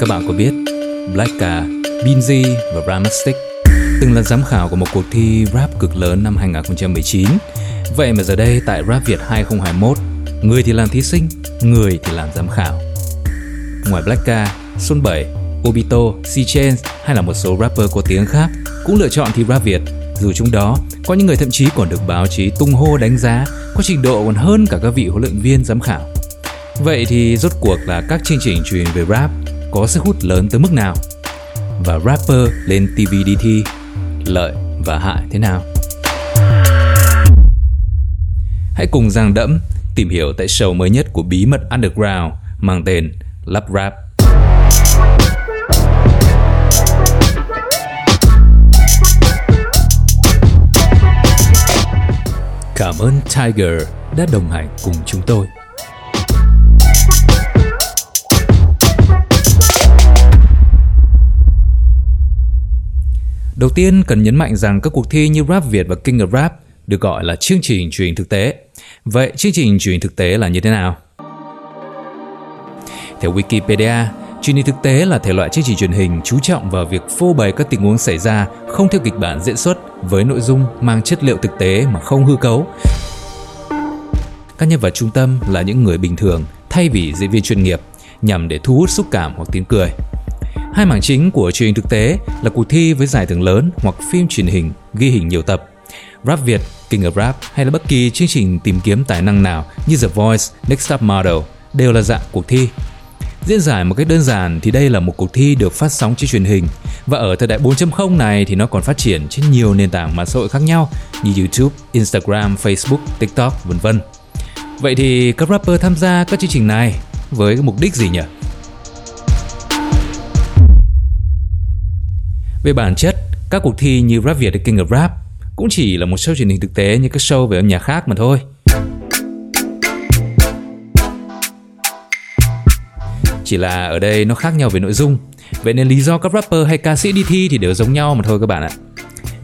Các bạn có biết Blacka, Binzy và Ramastic từng là giám khảo của một cuộc thi rap cực lớn năm 2019. Vậy mà giờ đây tại Rap Việt 2021, người thì làm thí sinh, người thì làm giám khảo. Ngoài Blacka, Xuân Bảy, Obito, C-Chain hay là một số rapper có tiếng khác cũng lựa chọn thi rap Việt. Dù chúng đó có những người thậm chí còn được báo chí tung hô đánh giá có trình độ còn hơn cả các vị huấn luyện viên giám khảo. Vậy thì rốt cuộc là các chương trình truyền về rap có sức hút lớn tới mức nào? Và rapper lên TV đi thi, lợi và hại thế nào? Hãy cùng Giang Đẫm tìm hiểu tại show mới nhất của Bí mật Underground mang tên Lắp Rap. Cảm ơn Tiger đã đồng hành cùng chúng tôi. Đầu tiên cần nhấn mạnh rằng các cuộc thi như Rap Việt và King of Rap được gọi là chương trình truyền thực tế. Vậy chương trình truyền thực tế là như thế nào? Theo Wikipedia, truyền hình thực tế là thể loại chương trình truyền hình chú trọng vào việc phô bày các tình huống xảy ra không theo kịch bản diễn xuất với nội dung mang chất liệu thực tế mà không hư cấu. Các nhân vật trung tâm là những người bình thường thay vì diễn viên chuyên nghiệp nhằm để thu hút xúc cảm hoặc tiếng cười. Hai mảng chính của truyền hình thực tế là cuộc thi với giải thưởng lớn hoặc phim truyền hình ghi hình nhiều tập. Rap Việt, King of Rap hay là bất kỳ chương trình tìm kiếm tài năng nào như The Voice, Next Top Model đều là dạng cuộc thi. Diễn giải một cách đơn giản thì đây là một cuộc thi được phát sóng trên truyền hình và ở thời đại 4.0 này thì nó còn phát triển trên nhiều nền tảng mạng xã hội khác nhau như YouTube, Instagram, Facebook, TikTok, vân vân. Vậy thì các rapper tham gia các chương trình này với mục đích gì nhỉ? Về bản chất, các cuộc thi như Rap Việt hay King of Rap cũng chỉ là một show truyền hình thực tế như các show về âm nhạc khác mà thôi. Chỉ là ở đây nó khác nhau về nội dung. Vậy nên lý do các rapper hay ca sĩ đi thi thì đều giống nhau mà thôi các bạn ạ.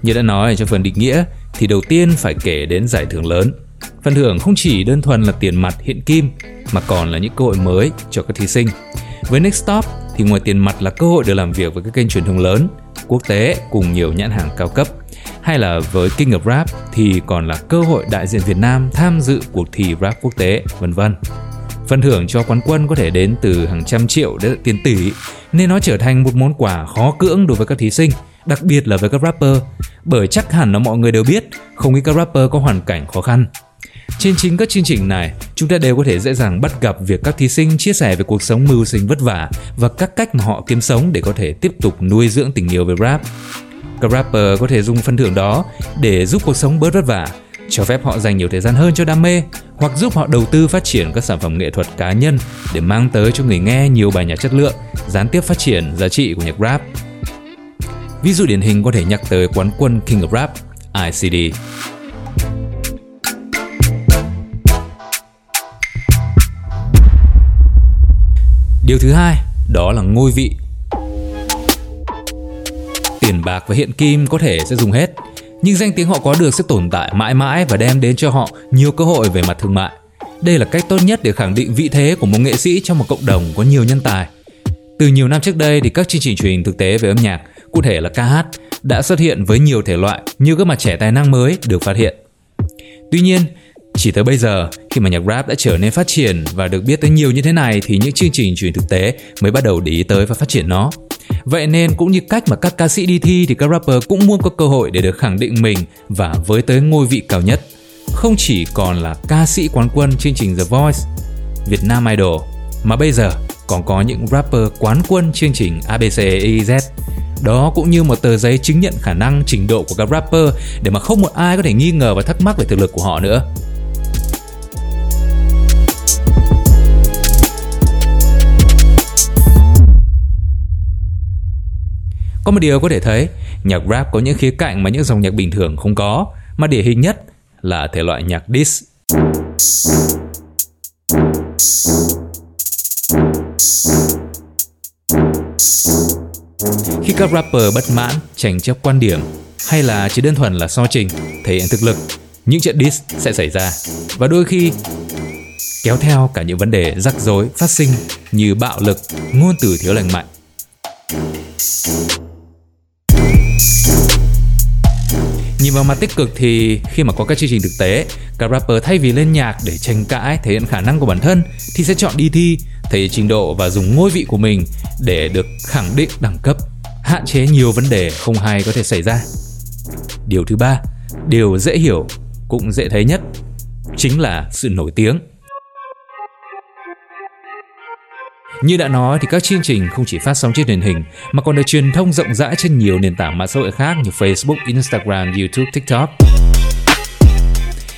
Như đã nói trong phần định nghĩa Thì đầu tiên phải kể đến giải thưởng lớn. Phần thưởng không chỉ đơn thuần là tiền mặt hiện kim Mà còn là những cơ hội mới cho các thí sinh. Với Next Stop thì ngoài tiền mặt là cơ hội được làm việc với các kênh truyền thông lớn Quốc tế cùng nhiều nhãn hàng cao cấp hay là với King of Rap thì còn là cơ hội đại diện Việt Nam tham dự cuộc thi rap quốc tế, vân vân. Phần thưởng cho quán quân có thể đến từ hàng trăm triệu đến tiền tỷ, nên nó trở thành một món quà khó cưỡng đối với các thí sinh, đặc biệt là với các rapper, bởi chắc hẳn là mọi người đều biết không ít các rapper có hoàn cảnh khó khăn. Trên chính các chương trình này, chúng ta đều có thể dễ dàng bắt gặp việc các thí sinh chia sẻ về cuộc sống mưu sinh vất vả và các cách mà họ kiếm sống để có thể tiếp tục nuôi dưỡng tình yêu với rap. Các rapper có thể dùng phần thưởng đó để giúp cuộc sống bớt vất vả, cho phép họ dành nhiều thời gian hơn cho đam mê hoặc giúp họ đầu tư phát triển các sản phẩm nghệ thuật cá nhân để mang tới cho người nghe nhiều bài nhạc chất lượng, gián tiếp phát triển giá trị của nhạc rap. Ví dụ điển hình có thể nhắc tới quán quân King of Rap, ICD. Điều thứ hai, đó là ngôi vị. Tiền bạc và hiện kim có thể sẽ dùng hết, nhưng danh tiếng họ có được sẽ tồn tại mãi mãi và đem đến cho họ nhiều cơ hội về mặt thương mại. Đây là cách tốt nhất để khẳng định vị thế của một nghệ sĩ trong một cộng đồng có nhiều nhân tài. Từ nhiều năm trước đây thì các chương trình truyền hình thực tế về âm nhạc, cụ thể là ca hát, đã xuất hiện với nhiều thể loại như các mặt trẻ tài năng mới được phát hiện. Tuy nhiên, chỉ tới bây giờ, khi mà nhạc rap đã trở nên phát triển và được biết tới nhiều như thế này thì những chương trình truyền thực tế mới bắt đầu để ý tới và phát triển nó. Vậy nên cũng như cách mà các ca sĩ đi thi thì các rapper cũng muốn có cơ hội để được khẳng định mình và với tới ngôi vị cao nhất. Không chỉ còn là ca sĩ quán quân chương trình The Voice, Việt Nam Idol, mà bây giờ còn có những rapper quán quân chương trình ABCEZ. Đó cũng như một tờ giấy chứng nhận khả năng trình độ của các rapper để mà không một ai có thể nghi ngờ và thắc mắc về thực lực của họ nữa. Có một điều có thể thấy, nhạc rap có những khía cạnh mà những dòng nhạc bình thường không có, mà điển hình nhất là thể loại nhạc diss. Khi các rapper bất mãn, tranh chấp quan điểm hay là chỉ đơn thuần là so trình, thể hiện thực lực, những trận diss sẽ xảy ra và đôi khi kéo theo cả những vấn đề rắc rối phát sinh như bạo lực, ngôn từ thiếu lành mạnh Nhìn vào mặt tích cực thì khi mà có các chương trình thực tế, các rapper thay vì lên nhạc để tranh cãi thể hiện khả năng của bản thân thì sẽ chọn đi thi, thể hiện trình độ và dùng ngôi vị của mình để được khẳng định đẳng cấp, hạn chế nhiều vấn đề không hay có thể xảy ra. Điều thứ ba, điều dễ hiểu cũng dễ thấy nhất chính là sự nổi tiếng. Như đã nói thì các chương trình không chỉ phát sóng trên truyền hình mà còn được truyền thông rộng rãi trên nhiều nền tảng mạng xã hội khác như Facebook, Instagram, YouTube, TikTok.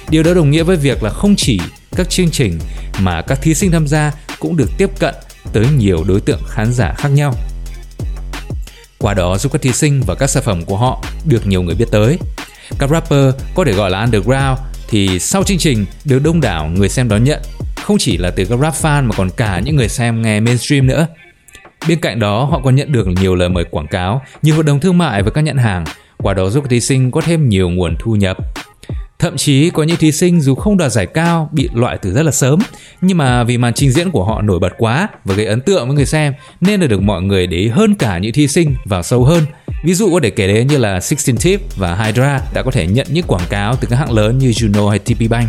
Điều đó đồng nghĩa với việc là không chỉ các chương trình mà các thí sinh tham gia cũng được tiếp cận tới nhiều đối tượng khán giả khác nhau. Qua đó giúp các thí sinh và các sản phẩm của họ được nhiều người biết tới. Các rapper có thể gọi là underground thì sau chương trình được đông đảo người xem đón nhận không chỉ là từ các rap fan mà còn cả những người xem nghe mainstream nữa. Bên cạnh đó, họ còn nhận được nhiều lời mời quảng cáo, nhiều hợp đồng thương mại với các nhãn hàng, qua đó giúp thí sinh có thêm nhiều nguồn thu nhập. Thậm chí có những thí sinh dù không đoạt giải cao bị loại từ rất là sớm, nhưng mà vì màn trình diễn của họ nổi bật quá và gây ấn tượng với người xem nên là được mọi người để ý hơn cả những thí sinh vào sâu hơn. Ví dụ có thể kể đến như là Sixteen Tip và Hydra đã có thể nhận những quảng cáo từ các hãng lớn như Juno hay TP Bank.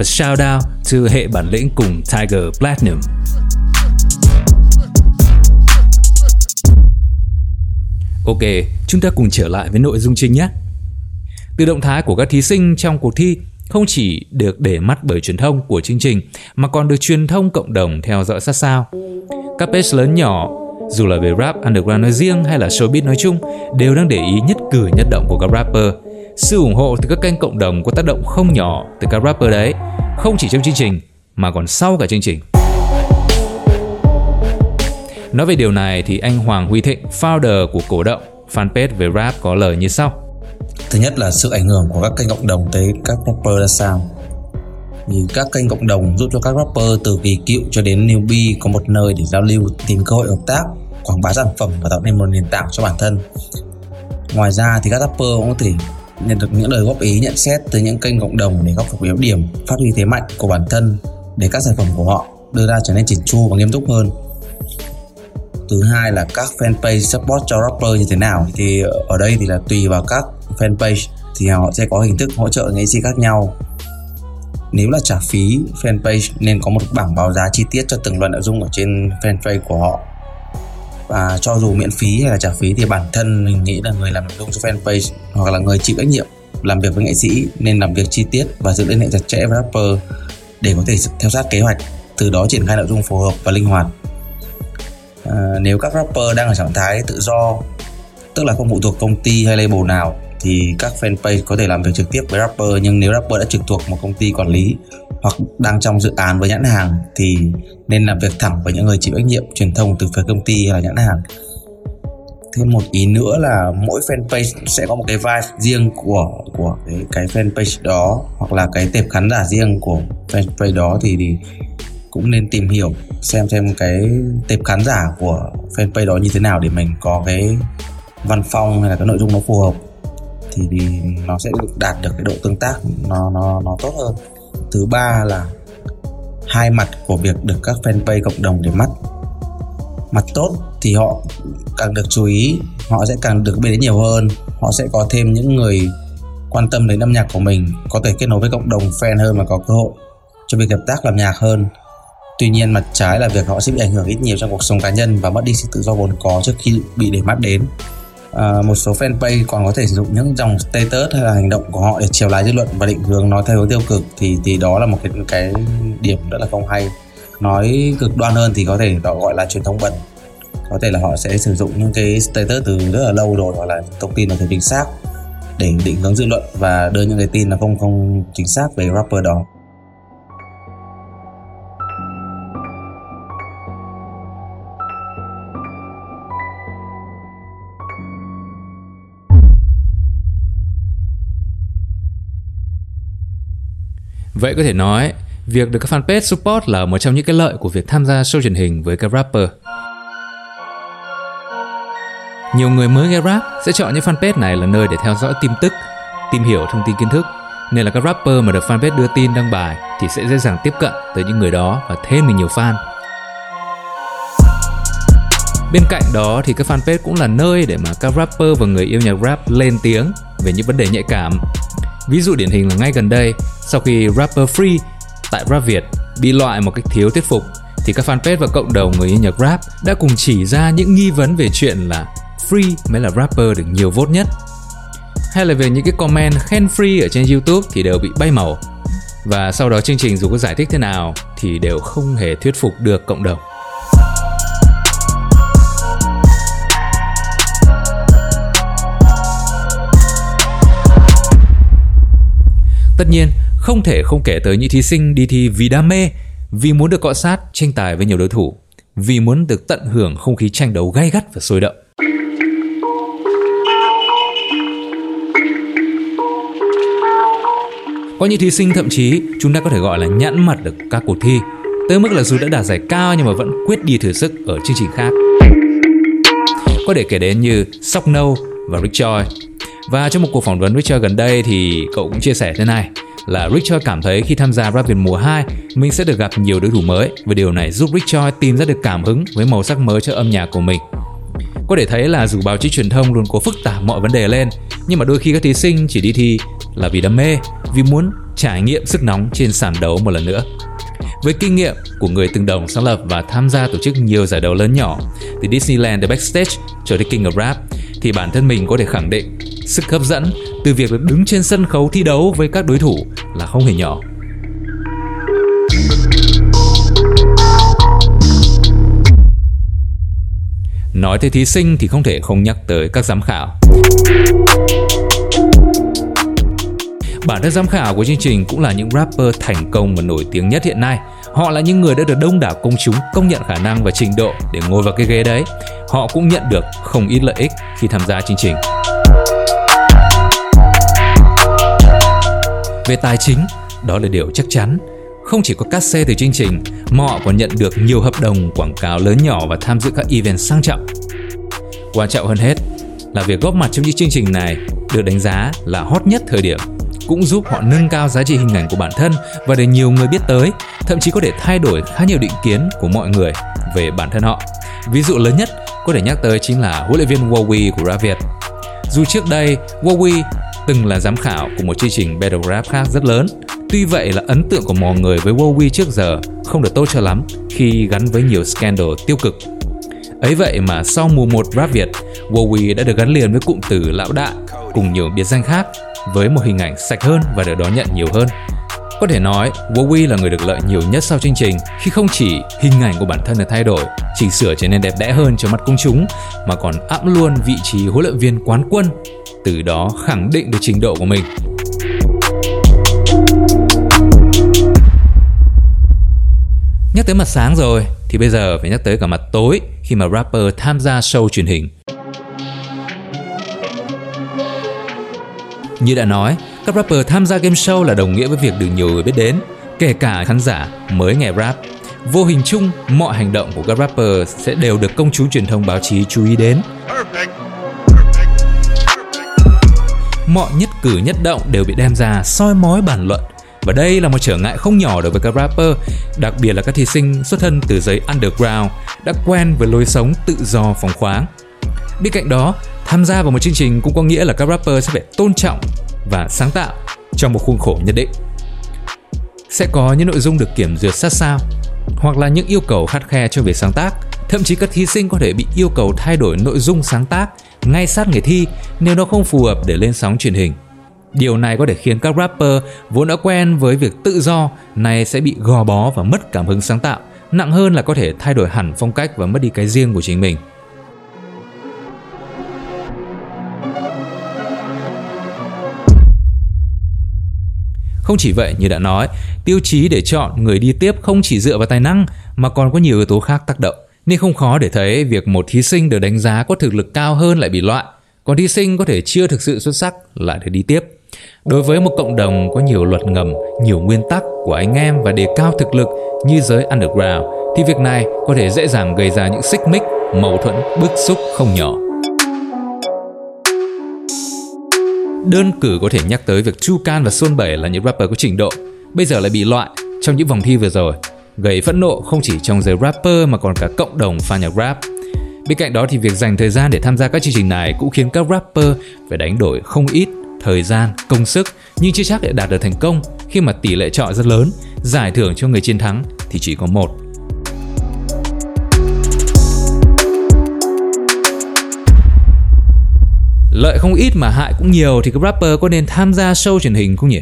và shout out to hệ bản lĩnh cùng Tiger Platinum. Ok, chúng ta cùng trở lại với nội dung chính nhé. Từ động thái của các thí sinh trong cuộc thi không chỉ được để mắt bởi truyền thông của chương trình mà còn được truyền thông cộng đồng theo dõi sát sao. Các page lớn nhỏ, dù là về rap underground nói riêng hay là showbiz nói chung, đều đang để ý nhất cử nhất động của các rapper. Sự ủng hộ từ các kênh cộng đồng có tác động không nhỏ từ các rapper đấy, không chỉ trong chương trình mà còn sau cả chương trình. Nói về điều này thì anh Hoàng Huy Thịnh, founder của cổ động fanpage về rap có lời như sau. Thứ nhất là sự ảnh hưởng của các kênh cộng đồng tới các rapper ra sao. Vì các kênh cộng đồng giúp cho các rapper từ kỳ cựu cho đến newbie có một nơi để giao lưu, tìm cơ hội hợp tác, quảng bá sản phẩm và tạo nên một nền tảng cho bản thân. Ngoài ra thì các rapper cũng có thể nhận được những lời góp ý nhận xét từ những kênh cộng đồng để khắc phục yếu điểm, phát huy thế mạnh của bản thân để các sản phẩm của họ đưa ra trở nên chỉnh chu và nghiêm túc hơn. Thứ hai là các fanpage support cho rapper như thế nào. Thì ở đây thì là tùy vào các fanpage thì họ sẽ có hình thức hỗ trợ nghệ sĩ khác nhau. Nếu là trả phí fanpage nên có một bảng báo giá chi tiết cho từng loại nội dung ở trên fanpage của họ và cho dù miễn phí hay là trả phí thì bản thân mình nghĩ là người làm nội dung cho fanpage hoặc là người chịu trách nhiệm làm việc với nghệ sĩ nên làm việc chi tiết và giữ liên hệ chặt chẽ với rapper để có thể theo sát kế hoạch từ đó triển khai nội dung phù hợp và linh hoạt. À, nếu các rapper đang ở trạng thái tự do tức là không phụ thuộc công ty hay label nào thì các fanpage có thể làm việc trực tiếp với rapper nhưng nếu rapper đã trực thuộc một công ty quản lý hoặc đang trong dự án với nhãn hàng thì nên làm việc thẳng với những người chịu trách nhiệm truyền thông từ phía công ty hay là nhãn hàng. Thêm một ý nữa là mỗi fanpage sẽ có một cái vibe riêng của của cái, cái fanpage đó hoặc là cái tệp khán giả riêng của fanpage đó thì, thì cũng nên tìm hiểu xem xem cái tệp khán giả của fanpage đó như thế nào để mình có cái văn phong hay là cái nội dung nó phù hợp. Thì, thì nó sẽ đạt được cái độ tương tác nó nó nó tốt hơn thứ ba là hai mặt của việc được các fanpage cộng đồng để mắt. Mặt tốt thì họ càng được chú ý, họ sẽ càng được biết đến nhiều hơn. Họ sẽ có thêm những người quan tâm đến âm nhạc của mình, có thể kết nối với cộng đồng fan hơn và có cơ hội cho việc hợp tác làm nhạc hơn. Tuy nhiên mặt trái là việc họ sẽ bị ảnh hưởng ít nhiều trong cuộc sống cá nhân và mất đi sự tự do vốn có trước khi bị để mắt đến. À, một số fanpage còn có thể sử dụng những dòng status hay là hành động của họ để chiều lái dư luận và định hướng nó theo hướng tiêu cực thì thì đó là một cái cái điểm rất là không hay. Nói cực đoan hơn thì có thể đó gọi là truyền thông bẩn. Có thể là họ sẽ sử dụng những cái status từ rất là lâu rồi hoặc là thông tin là thể chính xác để định hướng dư luận và đưa những cái tin là không không chính xác về rapper đó Vậy có thể nói, việc được các fanpage support là một trong những cái lợi của việc tham gia show truyền hình với các rapper. Nhiều người mới nghe rap sẽ chọn những fanpage này là nơi để theo dõi tin tức, tìm hiểu thông tin kiến thức. Nên là các rapper mà được fanpage đưa tin đăng bài thì sẽ dễ dàng tiếp cận tới những người đó và thêm mình nhiều fan. Bên cạnh đó thì các fanpage cũng là nơi để mà các rapper và người yêu nhạc rap lên tiếng về những vấn đề nhạy cảm. Ví dụ điển hình là ngay gần đây, sau khi rapper Free tại Rap Việt bị loại một cách thiếu thuyết phục thì các fanpage và cộng đồng người yêu nhạc rap đã cùng chỉ ra những nghi vấn về chuyện là Free mới là rapper được nhiều vote nhất. Hay là về những cái comment khen Free ở trên YouTube thì đều bị bay màu. Và sau đó chương trình dù có giải thích thế nào thì đều không hề thuyết phục được cộng đồng. Tất nhiên, không thể không kể tới những thí sinh đi thi vì đam mê, vì muốn được cọ sát, tranh tài với nhiều đối thủ, vì muốn được tận hưởng không khí tranh đấu gay gắt và sôi động. Có những thí sinh thậm chí chúng ta có thể gọi là nhãn mặt được các cuộc thi, tới mức là dù đã đạt giải cao nhưng mà vẫn quyết đi thử sức ở chương trình khác. Có thể kể đến như Sóc Nâu và Rick Joy. Và trong một cuộc phỏng vấn với Joy gần đây thì cậu cũng chia sẻ thế này là Richard cảm thấy khi tham gia Rap Việt mùa 2 mình sẽ được gặp nhiều đối thủ mới và điều này giúp Richard tìm ra được cảm hứng với màu sắc mới cho âm nhạc của mình. Có thể thấy là dù báo chí truyền thông luôn có phức tạp mọi vấn đề lên nhưng mà đôi khi các thí sinh chỉ đi thi là vì đam mê, vì muốn trải nghiệm sức nóng trên sàn đấu một lần nữa. Với kinh nghiệm của người từng đồng sáng lập và tham gia tổ chức nhiều giải đấu lớn nhỏ, từ Disneyland đến Backstage cho đến King of Rap, thì bản thân mình có thể khẳng định sức hấp dẫn từ việc đứng trên sân khấu thi đấu với các đối thủ là không hề nhỏ. Nói tới thí sinh thì không thể không nhắc tới các giám khảo. Bản thân giám khảo của chương trình cũng là những rapper thành công và nổi tiếng nhất hiện nay. Họ là những người đã được đông đảo công chúng công nhận khả năng và trình độ để ngồi vào cái ghế đấy. Họ cũng nhận được không ít lợi ích khi tham gia chương trình. Về tài chính, đó là điều chắc chắn. Không chỉ có cát xe từ chương trình, mà họ còn nhận được nhiều hợp đồng quảng cáo lớn nhỏ và tham dự các event sang trọng. Quan trọng hơn hết là việc góp mặt trong những chương trình này được đánh giá là hot nhất thời điểm cũng giúp họ nâng cao giá trị hình ảnh của bản thân và để nhiều người biết tới, thậm chí có thể thay đổi khá nhiều định kiến của mọi người về bản thân họ. Ví dụ lớn nhất có thể nhắc tới chính là huấn luyện viên Wowy của Ra Việt. Dù trước đây Wowy từng là giám khảo của một chương trình Battle Rap khác rất lớn, tuy vậy là ấn tượng của mọi người với Wowy trước giờ không được tốt cho lắm khi gắn với nhiều scandal tiêu cực Ấy vậy mà sau mùa 1 Rap Việt, Wowy đã được gắn liền với cụm từ lão đại cùng nhiều biệt danh khác với một hình ảnh sạch hơn và được đón nhận nhiều hơn. Có thể nói, Wowy là người được lợi nhiều nhất sau chương trình khi không chỉ hình ảnh của bản thân được thay đổi, chỉnh sửa trở nên đẹp đẽ hơn cho mắt công chúng, mà còn ẵm luôn vị trí huấn luyện viên quán quân, từ đó khẳng định được trình độ của mình. Nhắc tới mặt sáng rồi, thì bây giờ phải nhắc tới cả mặt tối khi mà rapper tham gia show truyền hình. Như đã nói, các rapper tham gia game show là đồng nghĩa với việc được nhiều người biết đến, kể cả khán giả mới nghe rap. Vô hình chung, mọi hành động của các rapper sẽ đều được công chúng truyền thông báo chí chú ý đến. Mọi nhất cử nhất động đều bị đem ra soi mói bàn luận và đây là một trở ngại không nhỏ đối với các rapper, đặc biệt là các thí sinh xuất thân từ giới underground đã quen với lối sống tự do phóng khoáng. Bên cạnh đó, tham gia vào một chương trình cũng có nghĩa là các rapper sẽ phải tôn trọng và sáng tạo trong một khuôn khổ nhất định. Sẽ có những nội dung được kiểm duyệt sát sao, hoặc là những yêu cầu khắt khe cho việc sáng tác. Thậm chí các thí sinh có thể bị yêu cầu thay đổi nội dung sáng tác ngay sát ngày thi nếu nó không phù hợp để lên sóng truyền hình. Điều này có thể khiến các rapper vốn đã quen với việc tự do này sẽ bị gò bó và mất cảm hứng sáng tạo. Nặng hơn là có thể thay đổi hẳn phong cách và mất đi cái riêng của chính mình. Không chỉ vậy như đã nói, tiêu chí để chọn người đi tiếp không chỉ dựa vào tài năng mà còn có nhiều yếu tố khác tác động. Nên không khó để thấy việc một thí sinh được đánh giá có thực lực cao hơn lại bị loại, còn thí sinh có thể chưa thực sự xuất sắc lại được đi tiếp. Đối với một cộng đồng có nhiều luật ngầm, nhiều nguyên tắc của anh em và đề cao thực lực như giới underground thì việc này có thể dễ dàng gây ra những xích mích, mâu thuẫn, bức xúc không nhỏ. Đơn cử có thể nhắc tới việc Chu Can và Xuân Bảy là những rapper có trình độ, bây giờ lại bị loại trong những vòng thi vừa rồi, gây phẫn nộ không chỉ trong giới rapper mà còn cả cộng đồng fan nhạc rap. Bên cạnh đó thì việc dành thời gian để tham gia các chương trình này cũng khiến các rapper phải đánh đổi không ít thời gian, công sức nhưng chưa chắc để đạt được thành công khi mà tỷ lệ chọn rất lớn, giải thưởng cho người chiến thắng thì chỉ có một. Lợi không ít mà hại cũng nhiều thì các rapper có nên tham gia show truyền hình không nhỉ?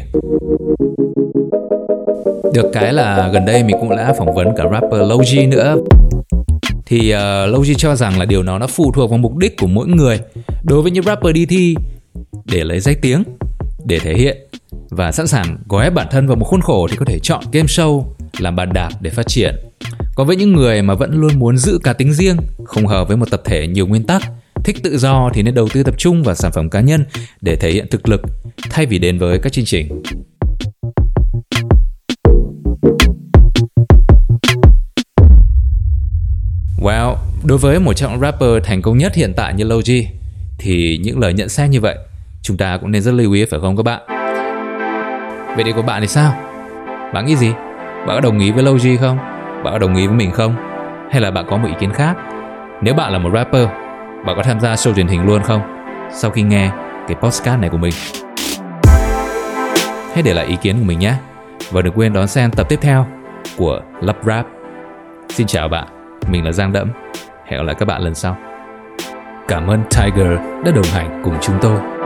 Được cái là gần đây mình cũng đã phỏng vấn cả rapper Logi nữa thì ờ, uh, Logi cho rằng là điều đó nó phụ thuộc vào mục đích của mỗi người. Đối với những rapper đi thi để lấy danh tiếng, để thể hiện và sẵn sàng gói bản thân vào một khuôn khổ thì có thể chọn game show làm bàn đạp để phát triển. Còn với những người mà vẫn luôn muốn giữ cá tính riêng, không hợp với một tập thể nhiều nguyên tắc, thích tự do thì nên đầu tư tập trung vào sản phẩm cá nhân để thể hiện thực lực thay vì đến với các chương trình. Well, đối với một trong rapper thành công nhất hiện tại như Logi thì những lời nhận xét như vậy chúng ta cũng nên rất lưu ý phải không các bạn? Vậy thì của bạn thì sao? Bạn nghĩ gì? Bạn có đồng ý với Logi không? Bạn có đồng ý với mình không? Hay là bạn có một ý kiến khác? Nếu bạn là một rapper, bạn có tham gia show truyền hình luôn không? Sau khi nghe cái podcast này của mình. Hãy để lại ý kiến của mình nhé. Và đừng quên đón xem tập tiếp theo của Love Rap. Xin chào bạn. Mình là Giang Đẫm. Hẹn gặp lại các bạn lần sau. Cảm ơn Tiger đã đồng hành cùng chúng tôi.